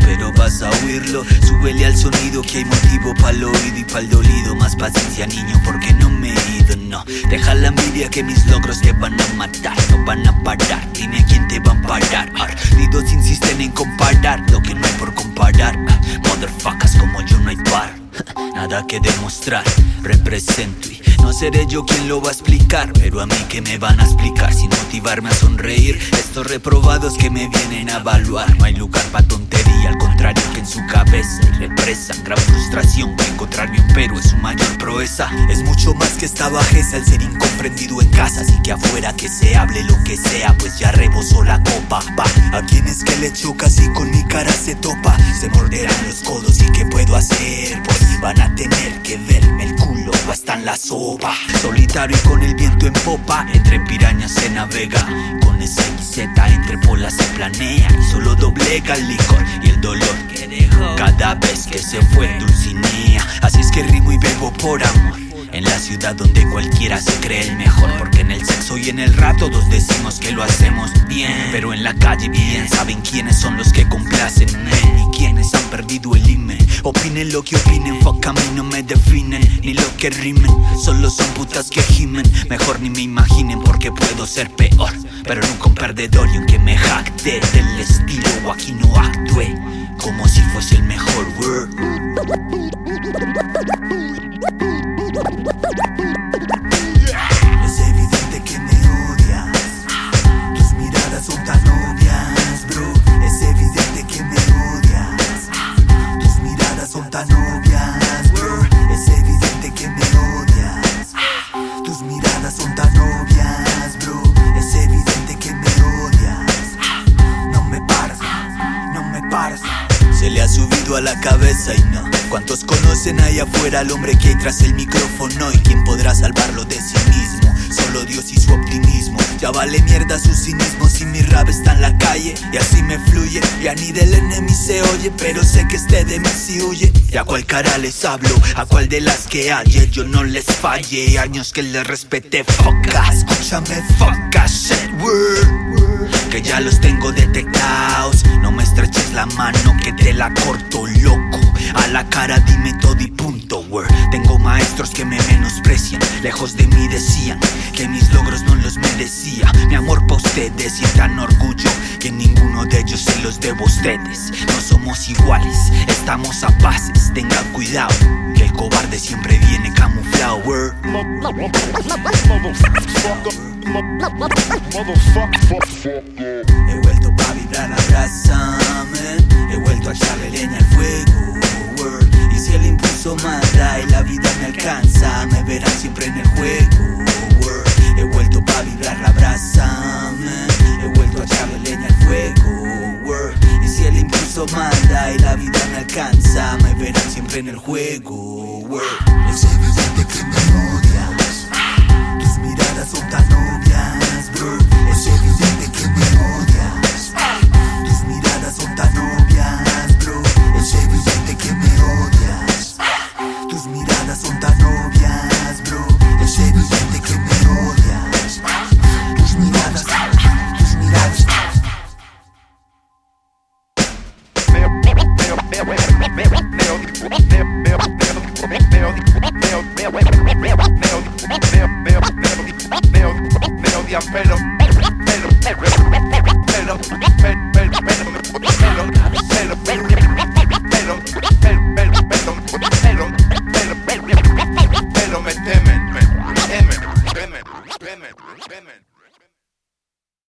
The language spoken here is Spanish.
pero vas a oírlo. Súbele al sonido que hay motivo pa'l oído y pa'l dolido. Más paciencia, niño, porque no me he ido, no. Deja la envidia que mis logros te van a matar, no van a parar. Dime a quién te van a parar. Ardidos insisten en comparar lo que no hay por comparar. Motherfuckers como yo no hay par. Nada que demostrar, represento y no seré yo quien lo va a explicar, pero a mí que me van a explicar sin motivarme a sonreír. Estos reprobados que me vienen a evaluar, no hay lugar para tontería, al contrario que en su cabeza y represan gran frustración que encontrarme un pero es su mayor proeza. Es mucho más que esta bajeza el ser incomprendido en casa, así que afuera que se hable lo que sea, pues ya rebosó la copa. Va, a quienes que le choca si con mi cara se topa, se morderán los codos y qué puedo hacer, pues van a tener que verme el culo hasta en la sopa. Solitario y con el viento en popa, entre pirañas se navega. Con esa XZ entre polas se planea y solo doblega el licor y el dolor que dejó cada vez que se fue Dulcinea. Así es que rimo y bebo por amor. En la ciudad donde cualquiera se cree el mejor y en el rap todos decimos que lo hacemos bien. Pero en la calle bien saben quiénes son los que complacen. Y quienes han perdido el imen Opinen lo que opinen, fuck a mí no me definen. Ni lo que rimen, solo son putas que gimen. Mejor ni me imaginen porque puedo ser peor. Pero nunca un perdedor y aunque me jacte Del estilo aquí no actúe Como si fuese el mejor Se le ha subido a la cabeza y no. ¿Cuántos conocen ahí afuera al hombre que hay tras el micrófono? ¿Y quién podrá salvarlo de sí mismo? Solo Dios y su optimismo. Ya vale mierda su cinismo si mi rap está en la calle y así me fluye. Ya ni del enemigo se oye, pero sé que este de mí sí huye. ¿Y a cuál cara les hablo? ¿A cuál de las que hay? Yo no les falle. Años que les respete, foca. Escúchame, foca, shit, word. Que ya los tengo detectados. La mano que te la corto, loco. A la cara dime todo y punto, word. Tengo maestros que me menosprecian. Lejos de mí decían que mis logros no los merecía. Mi amor pa' ustedes y tan orgullo que ninguno de ellos se los debo a ustedes. No somos iguales, estamos a pases. Tengan cuidado, que el cobarde siempre viene camuflado, word. He vuelto pa' vibrar, abrázame alcanza Me verás siempre en el juego. He vuelto pa' vibrar la brasa. He vuelto a echarle leña al fuego. Y si el impulso manda y la vida me alcanza Me verás siempre en el juego. Es evidente que me odias Tus miradas son tan I'm